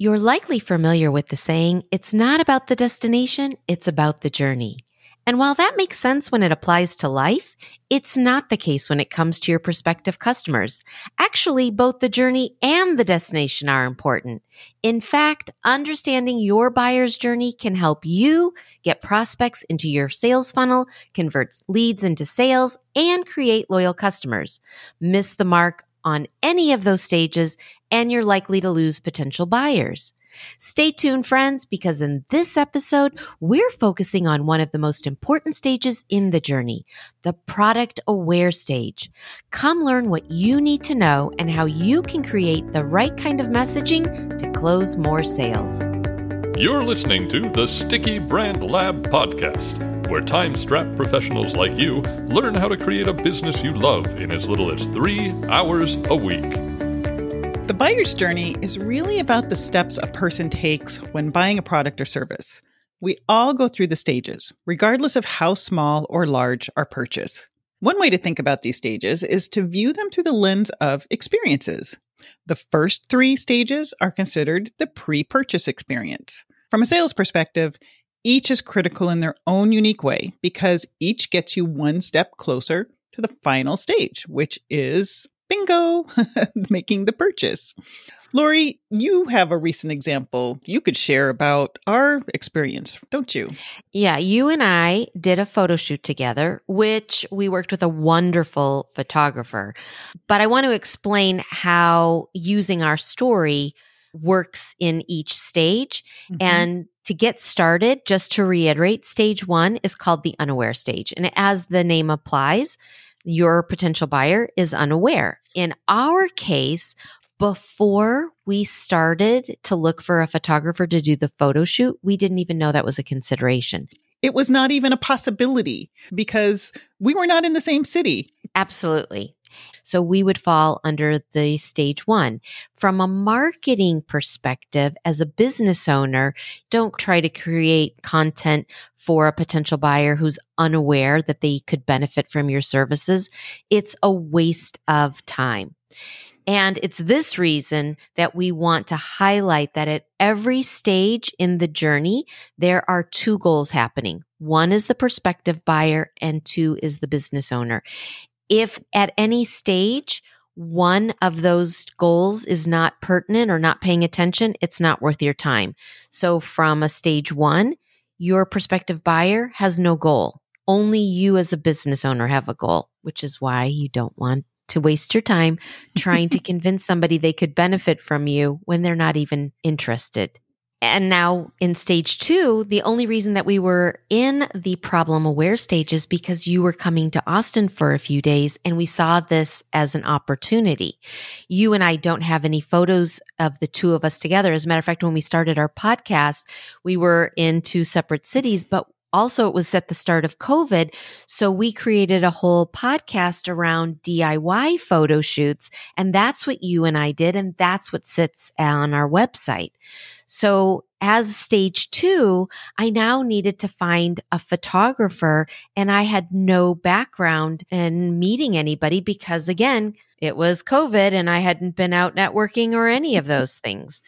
You're likely familiar with the saying, it's not about the destination, it's about the journey. And while that makes sense when it applies to life, it's not the case when it comes to your prospective customers. Actually, both the journey and the destination are important. In fact, understanding your buyer's journey can help you get prospects into your sales funnel, convert leads into sales, and create loyal customers. Miss the mark on any of those stages and you're likely to lose potential buyers. Stay tuned, friends, because in this episode, we're focusing on one of the most important stages in the journey, the product aware stage. Come learn what you need to know and how you can create the right kind of messaging to close more sales. You're listening to the Sticky Brand Lab podcast, where time strapped professionals like you learn how to create a business you love in as little as three hours a week. The buyer's journey is really about the steps a person takes when buying a product or service. We all go through the stages, regardless of how small or large our purchase. One way to think about these stages is to view them through the lens of experiences. The first three stages are considered the pre purchase experience. From a sales perspective, each is critical in their own unique way because each gets you one step closer to the final stage, which is bingo, making the purchase. Lori, you have a recent example you could share about our experience, don't you? Yeah, you and I did a photo shoot together, which we worked with a wonderful photographer. But I want to explain how using our story works in each stage. Mm-hmm. And to get started, just to reiterate, stage one is called the unaware stage. And as the name applies, your potential buyer is unaware. In our case, before we started to look for a photographer to do the photo shoot, we didn't even know that was a consideration. It was not even a possibility because we were not in the same city. Absolutely. So we would fall under the stage one. From a marketing perspective, as a business owner, don't try to create content for a potential buyer who's unaware that they could benefit from your services. It's a waste of time. And it's this reason that we want to highlight that at every stage in the journey, there are two goals happening. One is the prospective buyer and two is the business owner if at any stage one of those goals is not pertinent or not paying attention, it's not worth your time. So from a stage one, your prospective buyer has no goal. Only you as a business owner have a goal, which is why you don't want to waste your time trying to convince somebody they could benefit from you when they're not even interested. And now in stage two, the only reason that we were in the problem aware stage is because you were coming to Austin for a few days and we saw this as an opportunity. You and I don't have any photos of the two of us together. As a matter of fact, when we started our podcast, we were in two separate cities, but also it was at the start of COVID. So we created a whole podcast around DIY photo shoots. And that's what you and I did. And that's what sits on our website. So as stage two, I now needed to find a photographer and I had no background in meeting anybody because again, it was COVID and I hadn't been out networking or any of those things.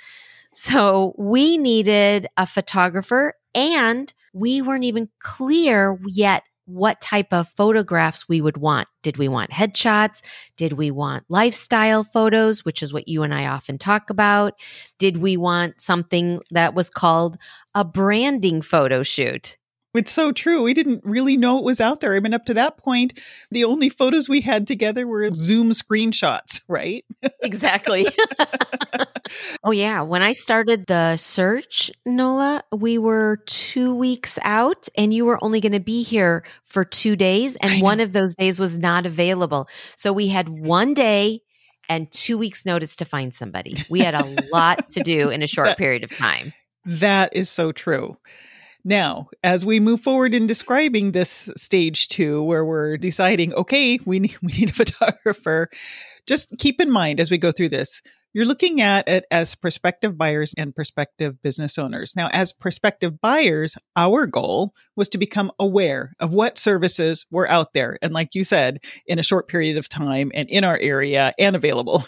So we needed a photographer and we weren't even clear yet what type of photographs we would want. Did we want headshots? Did we want lifestyle photos, which is what you and I often talk about? Did we want something that was called a branding photo shoot? It's so true. We didn't really know it was out there. I mean, up to that point, the only photos we had together were Zoom screenshots, right? Exactly. oh, yeah. When I started the search, Nola, we were two weeks out and you were only going to be here for two days. And one of those days was not available. So we had one day and two weeks' notice to find somebody. We had a lot to do in a short period of time. That is so true. Now, as we move forward in describing this stage two, where we're deciding, okay, we need, we need a photographer, just keep in mind as we go through this, You're looking at it as prospective buyers and prospective business owners. Now, as prospective buyers, our goal was to become aware of what services were out there. And like you said, in a short period of time and in our area and available.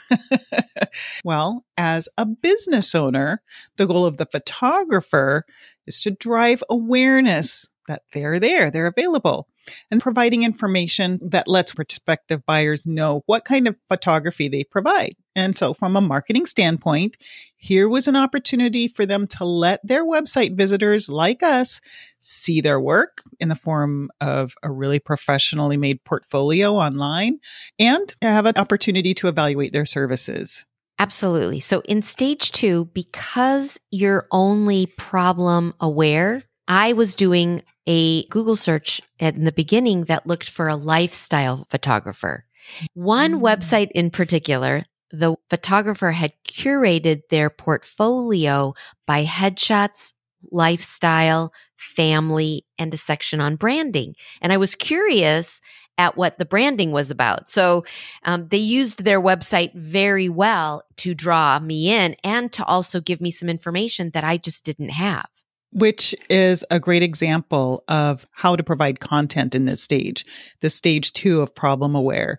well, as a business owner, the goal of the photographer is to drive awareness that they're there, they're available, and providing information that lets prospective buyers know what kind of photography they provide. And so, from a marketing standpoint, here was an opportunity for them to let their website visitors like us see their work in the form of a really professionally made portfolio online and have an opportunity to evaluate their services. Absolutely. So in stage two, because you're only problem aware, I was doing a Google search in the beginning that looked for a lifestyle photographer. One mm. website in particular, the photographer had curated their portfolio by headshots, lifestyle, family, and a section on branding. And I was curious at what the branding was about. So um, they used their website very well to draw me in and to also give me some information that I just didn't have which is a great example of how to provide content in this stage, the stage two of problem aware.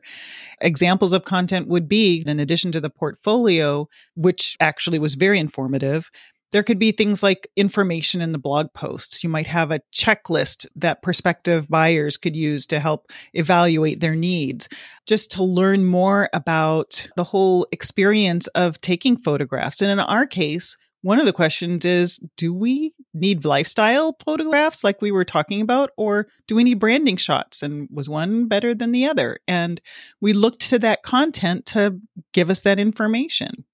Examples of content would be, in addition to the portfolio, which actually was very informative, there could be things like information in the blog posts. You might have a checklist that prospective buyers could use to help evaluate their needs, just to learn more about the whole experience of taking photographs. And in our case, one of the questions is do we need lifestyle photographs like we were talking about or do we need branding shots? And was one better than the other? And we looked to that content to give us that information.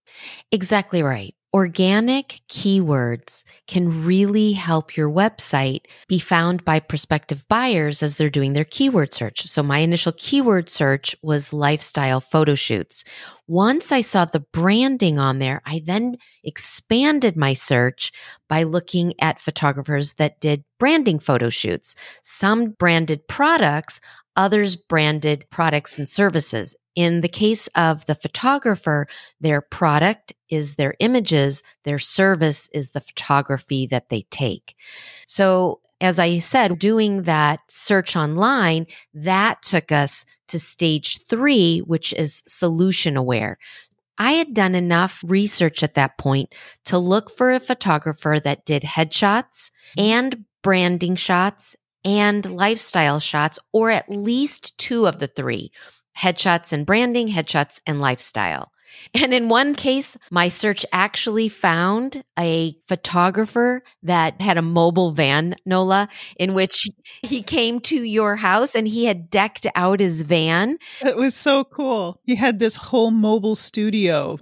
Exactly right Organic keywords can really help your website be found by prospective buyers as they're doing their keyword search. So my initial keyword search was lifestyle photo shoots. Once I saw the branding on there, I then expanded my search by looking at photographers that did branding photo shoots. Some branded products, others branded products and services. In the case of the photographer, their product is their images, their service is the photography that they take. So as I said, doing that search online, that took us to stage three, which is solution aware. I had done enough research at that point to look for a photographer that did headshots and branding shots and lifestyle shots, or at least two of the three headshots and branding, headshots and lifestyle. And in one case, my search actually found a photographer that had a mobile van, Nola, in which he came to your house and he had decked out his van. It was so cool. He had this whole mobile studio.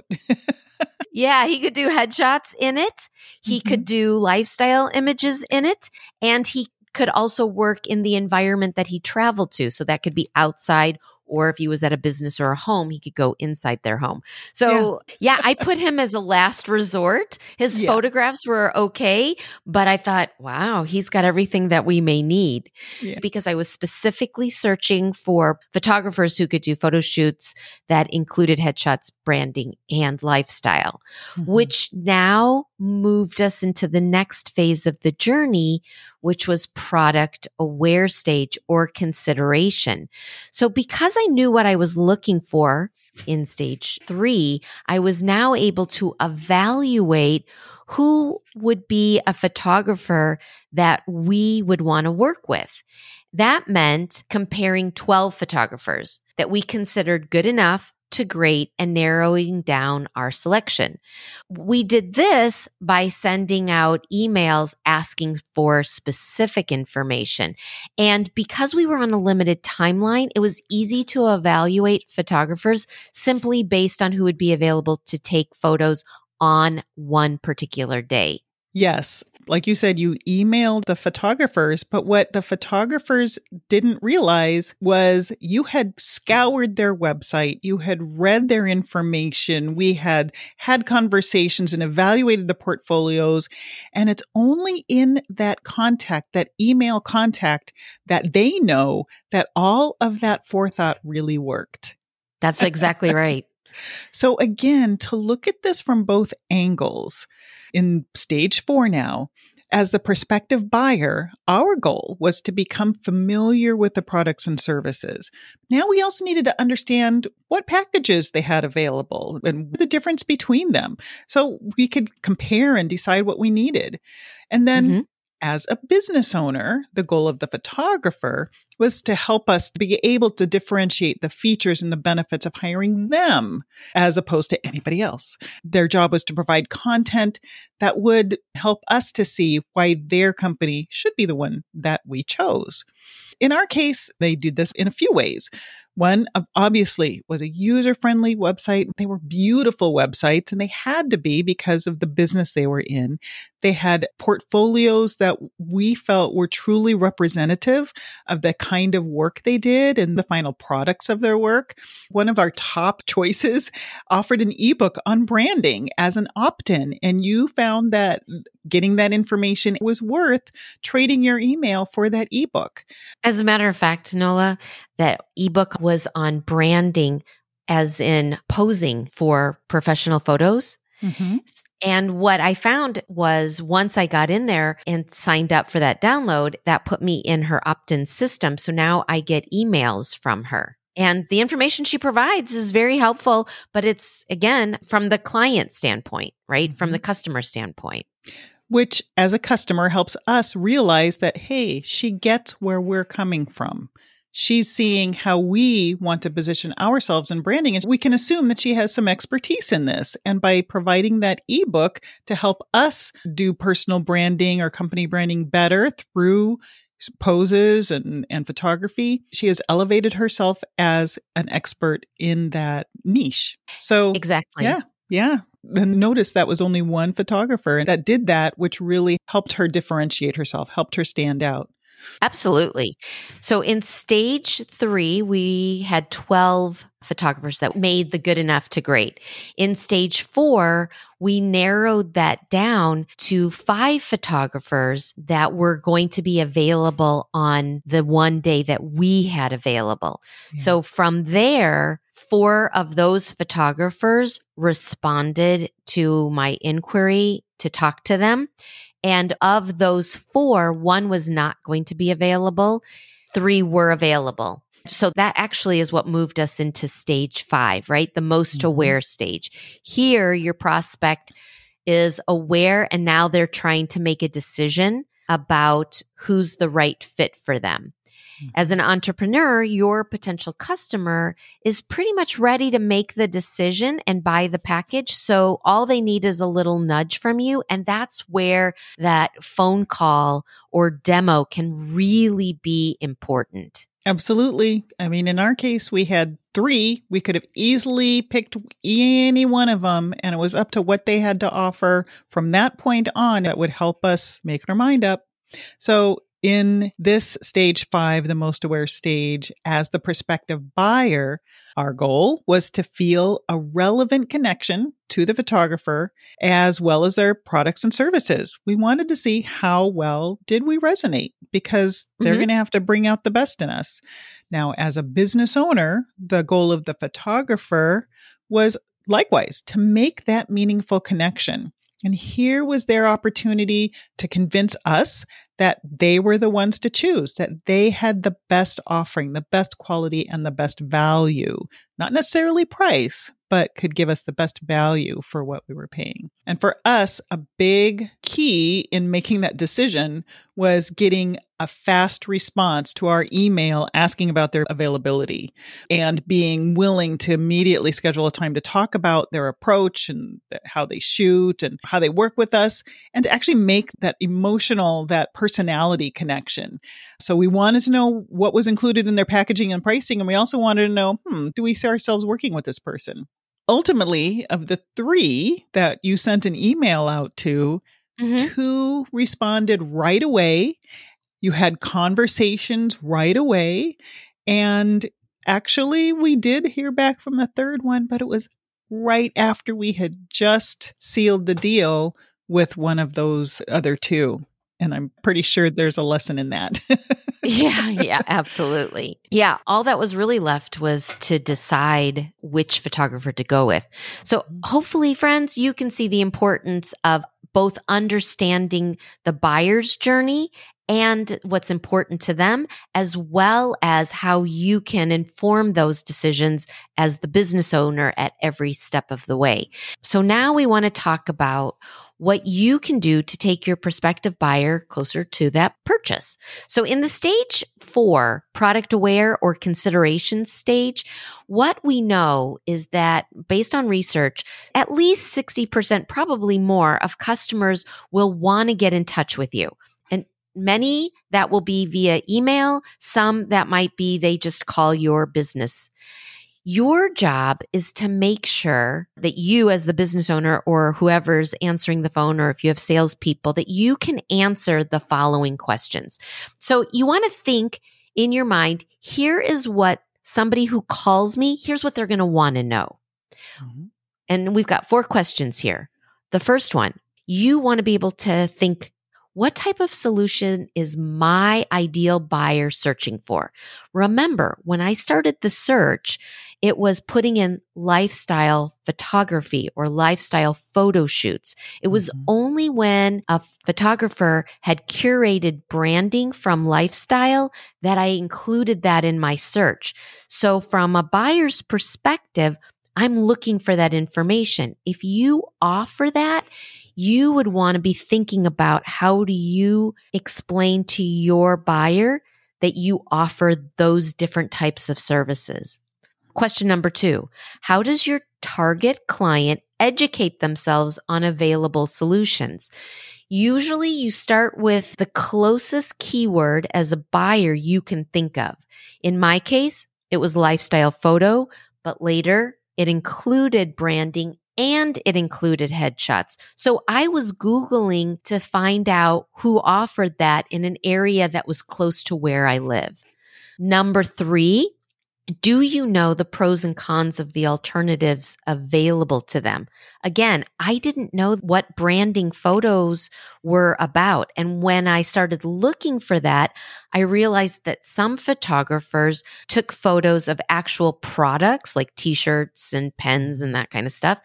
yeah, he could do headshots in it. He mm-hmm. could do lifestyle images in it. And he could also work in the environment that he traveled to. So that could be outside or if he was at a business or a home, he could go inside their home. So, yeah, yeah I put him as a last resort. His yeah. photographs were okay, but I thought, wow, he's got everything that we may need yeah. because I was specifically searching for photographers who could do photo shoots that included headshots, branding, and lifestyle, mm-hmm. which now moved us into the next phase of the journey, which was product aware stage or consideration. So because I knew what I was looking for in stage three, I was now able to evaluate who would be a photographer that we would want to work with. That meant comparing 12 photographers that we considered good enough to great and narrowing down our selection. We did this by sending out emails asking for specific information. And because we were on a limited timeline, it was easy to evaluate photographers simply based on who would be available to take photos on one particular day. Yes like you said, you emailed the photographers, but what the photographers didn't realize was you had scoured their website, you had read their information, we had had conversations and evaluated the portfolios. And it's only in that contact, that email contact, that they know that all of that forethought really worked. That's exactly right. So, again, to look at this from both angles, in stage four now, as the prospective buyer, our goal was to become familiar with the products and services. Now we also needed to understand what packages they had available and the difference between them so we could compare and decide what we needed. And then mm-hmm as a business owner, the goal of the photographer was to help us be able to differentiate the features and the benefits of hiring them as opposed to anybody else. Their job was to provide content that would help us to see why their company should be the one that we chose. In our case, they did this in a few ways. One, obviously, was a user friendly website. They were beautiful websites and they had to be because of the business they were in. They had portfolios that we felt were truly representative of the kind of work they did and the final products of their work. One of our top choices offered an ebook on branding as an opt in, and you found that getting that information was worth trading your email for that ebook. As a matter of fact, Nola, that ebook was on branding, as in posing for professional photos. Mm-hmm. And what I found was once I got in there and signed up for that download, that put me in her opt in system. So now I get emails from her. And the information she provides is very helpful, but it's again from the client standpoint, right? Mm-hmm. From the customer standpoint which as a customer helps us realize that, hey, she gets where we're coming from. She's seeing how we want to position ourselves in branding. And we can assume that she has some expertise in this. And by providing that ebook to help us do personal branding or company branding better through poses and, and photography, she has elevated herself as an expert in that niche. So, exactly. Yeah. Yeah. And notice that was only one photographer that did that, which really helped her differentiate herself, helped her stand out. Absolutely. So in stage three, we had 12 photographers that made the good enough to great. In stage four, we narrowed that down to five photographers that were going to be available on the one day that we had available. Yeah. So from there, four of those photographers responded to my inquiry to talk to them. And of those four, one was not going to be available. Three were available. So that actually is what moved us into stage five, right? The most mm-hmm. aware stage. Here, your prospect is aware and now they're trying to make a decision about who's the right fit for them. Mm. As an entrepreneur, your potential customer is pretty much ready to make the decision and buy the package. So all they need is a little nudge from you. And that's where that phone call or demo can really be important. Absolutely. I mean, in our case, we had three. We could have easily picked any one of them, and it was up to what they had to offer from that point on that would help us make our mind up. So in this stage five, the most aware stage, as the prospective buyer, our goal was to feel a relevant connection to the photographer as well as their products and services. We wanted to see how well did we resonate because they're mm-hmm. going to have to bring out the best in us. Now, as a business owner, the goal of the photographer was likewise to make that meaningful connection. And here was their opportunity to convince us that they were the ones to choose, that they had the best offering, the best quality, and the best value, not necessarily price, but could give us the best value for what we were paying. And for us, a big key in making that decision was getting a fast response to our email asking about their availability and being willing to immediately schedule a time to talk about their approach and how they shoot and how they work with us and to actually make that emotional, that personality connection. So we wanted to know what was included in their packaging and pricing. And we also wanted to know, hmm, do we see ourselves working with this person? ultimately, of the three that you sent an email out to, mm-hmm. two responded right away. You had conversations right away. And actually, we did hear back from the third one, but it was right after we had just sealed the deal with one of those other two. And I'm pretty sure there's a lesson in that. yeah, yeah, absolutely. Yeah, all that was really left was to decide which photographer to go with. So, mm-hmm. hopefully, friends, you can see the importance of both understanding the buyer's journey and what's important to them, as well as how you can inform those decisions as the business owner at every step of the way. So now we want to talk about what you can do to take your prospective buyer closer to that purchase. So in the stage four, product aware or consideration stage, what we know is that based on research, at least 60%, probably more of customers will want to get in touch with you And many that will be via email, some that might be they just call your business. Your job is to make sure that you, as the business owner or whoever's answering the phone, or if you have salespeople, that you can answer the following questions. So you want to think in your mind, here is what somebody who calls me, here's what they're going to want to know. Mm-hmm. And we've got four questions here. The first one, you want to be able to think what type of solution is my ideal buyer searching for? Remember, when I started the search, it was putting in lifestyle photography or lifestyle photo shoots. It was mm-hmm. only when a photographer had curated branding from lifestyle that I included that in my search. So from a buyer's perspective, I'm looking for that information. If you offer that, you would want to be thinking about how do you explain to your buyer that you offer those different types of services. Question number two, how does your target client educate themselves on available solutions? Usually you start with the closest keyword as a buyer you can think of. In my case, it was lifestyle photo, but later it included branding and it included headshots. So I was Googling to find out who offered that in an area that was close to where I live. Number three, do you know the pros and cons of the alternatives available to them? Again, I didn't know what branding photos were about. And when I started looking for that, I realized that some photographers took photos of actual products like t shirts and pens and that kind of stuff.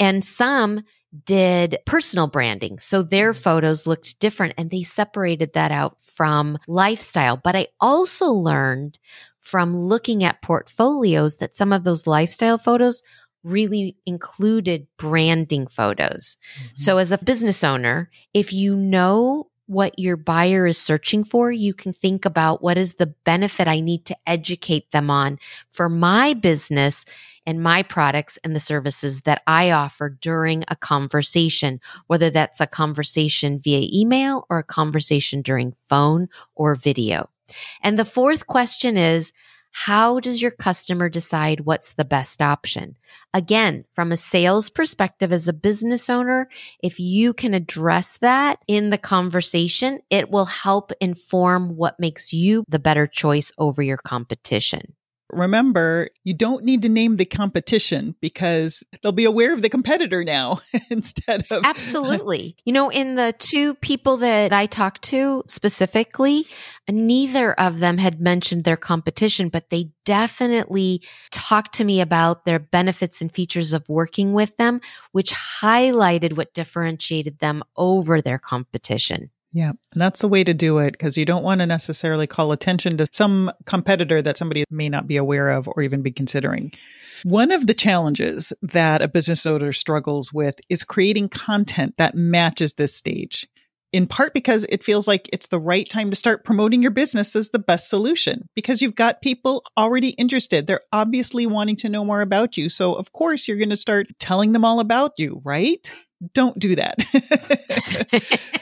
And some did personal branding. So their mm. photos looked different and they separated that out from lifestyle. But I also learned from looking at portfolios that some of those lifestyle photos really included branding photos. Mm-hmm. So as a business owner, if you know what your buyer is searching for, you can think about what is the benefit I need to educate them on for my business and my products and the services that I offer during a conversation, whether that's a conversation via email or a conversation during phone or video. And the fourth question is, how does your customer decide what's the best option? Again, from a sales perspective as a business owner, if you can address that in the conversation, it will help inform what makes you the better choice over your competition remember, you don't need to name the competition because they'll be aware of the competitor now instead of. Absolutely. you know, in the two people that I talked to specifically, neither of them had mentioned their competition, but they definitely talked to me about their benefits and features of working with them, which highlighted what differentiated them over their competition. Yeah, and that's the way to do it because you don't want to necessarily call attention to some competitor that somebody may not be aware of or even be considering. One of the challenges that a business owner struggles with is creating content that matches this stage. In part because it feels like it's the right time to start promoting your business as the best solution because you've got people already interested. They're obviously wanting to know more about you. So, of course, you're going to start telling them all about you, right? Don't do that.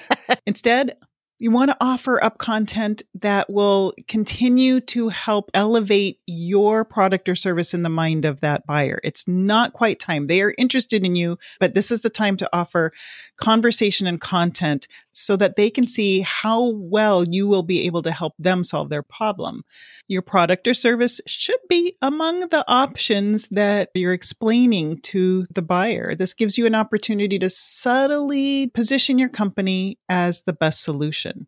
Instead, you want to offer up content that will continue to help elevate your product or service in the mind of that buyer. It's not quite time. They are interested in you, but this is the time to offer conversation and content so that they can see how well you will be able to help them solve their problem. Your product or service should be among the options that you're explaining to the buyer. This gives you an opportunity to subtly position your company as the best solution.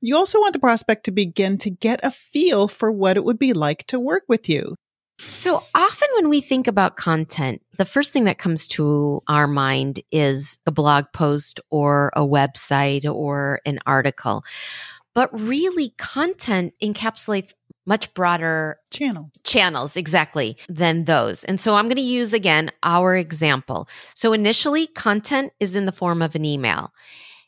You also want the prospect to begin to get a feel for what it would be like to work with you. So often when we think about content, the first thing that comes to our mind is a blog post or a website or an article. But really, content encapsulates much broader channel channels exactly than those. And so I'm going to use again our example. So initially content is in the form of an email.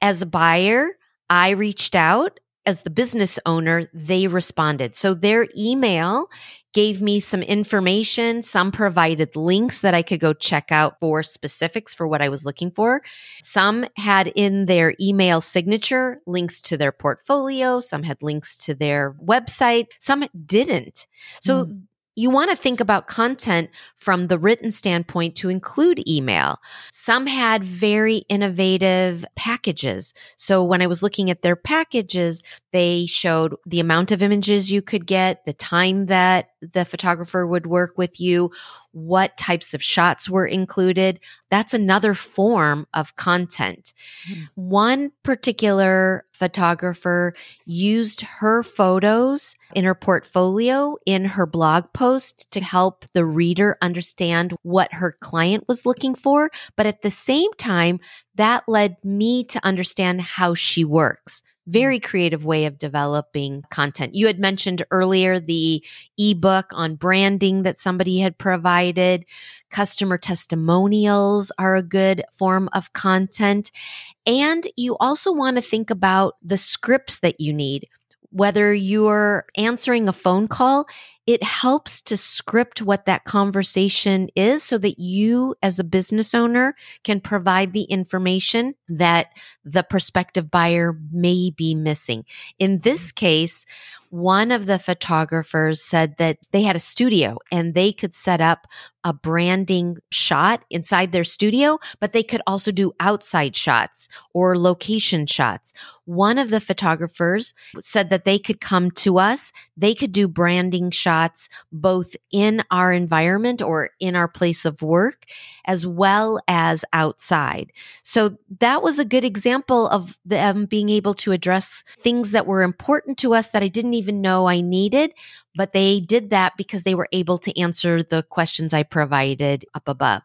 As a buyer, I reached out as the business owner, they responded. So their email gave me some information. Some provided links that I could go check out for specifics for what I was looking for. Some had in their email signature links to their portfolio. Some had links to their website. Some didn't. So mm you want to think about content from the written standpoint to include email. Some had very innovative packages. So when I was looking at their packages, they showed the amount of images you could get, the time that the photographer would work with you, what types of shots were included. That's another form of content. Mm-hmm. One particular photographer used her photos in her portfolio in her blog post to help the reader understand what her client was looking for. But at the same time, that led me to understand how she works very creative way of developing content. You had mentioned earlier the ebook on branding that somebody had provided. Customer testimonials are a good form of content. And you also want to think about the scripts that you need. Whether you're answering a phone call, it helps to script what that conversation is so that you as a business owner can provide the information that the prospective buyer may be missing. In this mm-hmm. case, one of the photographers said that they had a studio and they could set up a branding shot inside their studio, but they could also do outside shots or location shots. One of the photographers said that they could come to us, they could do branding shots both in our environment or in our place of work as well as outside. So that was a good example of them being able to address things that were important to us that I didn't even know I needed, but they did that because they were able to answer the questions I provided up above.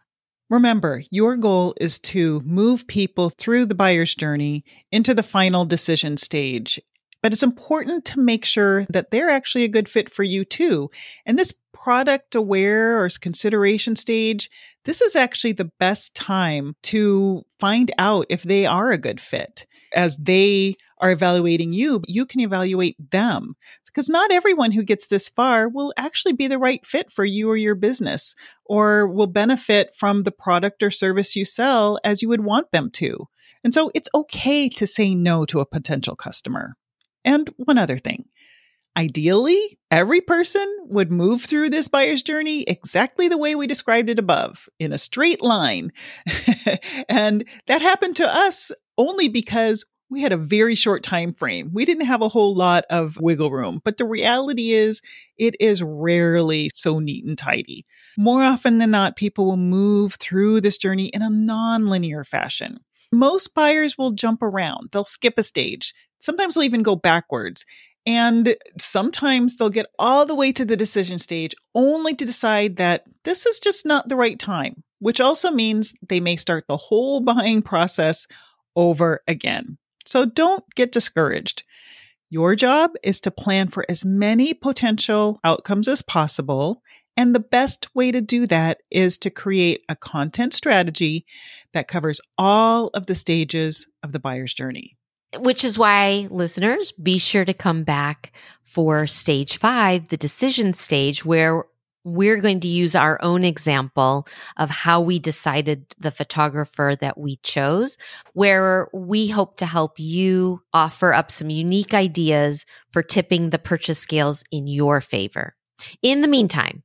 Remember, your goal is to move people through the buyer's journey into the final decision stage but it's important to make sure that they're actually a good fit for you too. And this product aware or consideration stage, this is actually the best time to find out if they are a good fit. As they are evaluating you, you can evaluate them. Because not everyone who gets this far will actually be the right fit for you or your business, or will benefit from the product or service you sell as you would want them to. And so it's okay to say no to a potential customer. And one other thing. Ideally, every person would move through this buyer's journey exactly the way we described it above, in a straight line. and that happened to us only because we had a very short time frame. We didn't have a whole lot of wiggle room, but the reality is it is rarely so neat and tidy. More often than not, people will move through this journey in a non-linear fashion. Most buyers will jump around. They'll skip a stage. Sometimes they'll even go backwards. And sometimes they'll get all the way to the decision stage only to decide that this is just not the right time, which also means they may start the whole buying process over again. So don't get discouraged. Your job is to plan for as many potential outcomes as possible. And the best way to do that is to create a content strategy that covers all of the stages of the buyer's journey which is why listeners be sure to come back for stage five, the decision stage, where we're going to use our own example of how we decided the photographer that we chose, where we hope to help you offer up some unique ideas for tipping the purchase scales in your favor. In the meantime,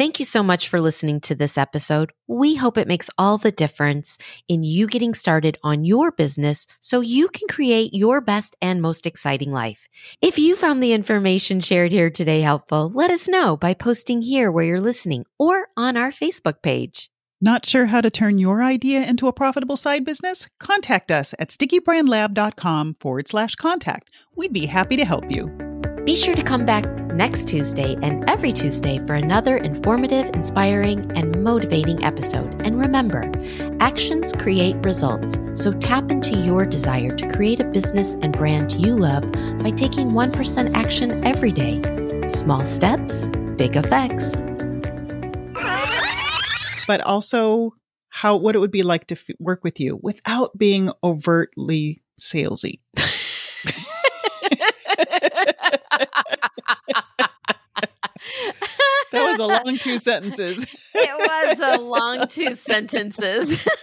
Thank you so much for listening to this episode. We hope it makes all the difference in you getting started on your business so you can create your best and most exciting life. If you found the information shared here today helpful, let us know by posting here where you're listening or on our Facebook page. Not sure how to turn your idea into a profitable side business? Contact us at stickybrandlab.com forward slash contact. We'd be happy to help you. Be sure to come back next Tuesday and every Tuesday for another informative, inspiring, and motivating episode. And remember, actions create results. So tap into your desire to create a business and brand you love by taking 1% action every day. Small steps, big effects. But also how what it would be like to f- work with you without being overtly salesy. That was a long two sentences. it was a long two sentences.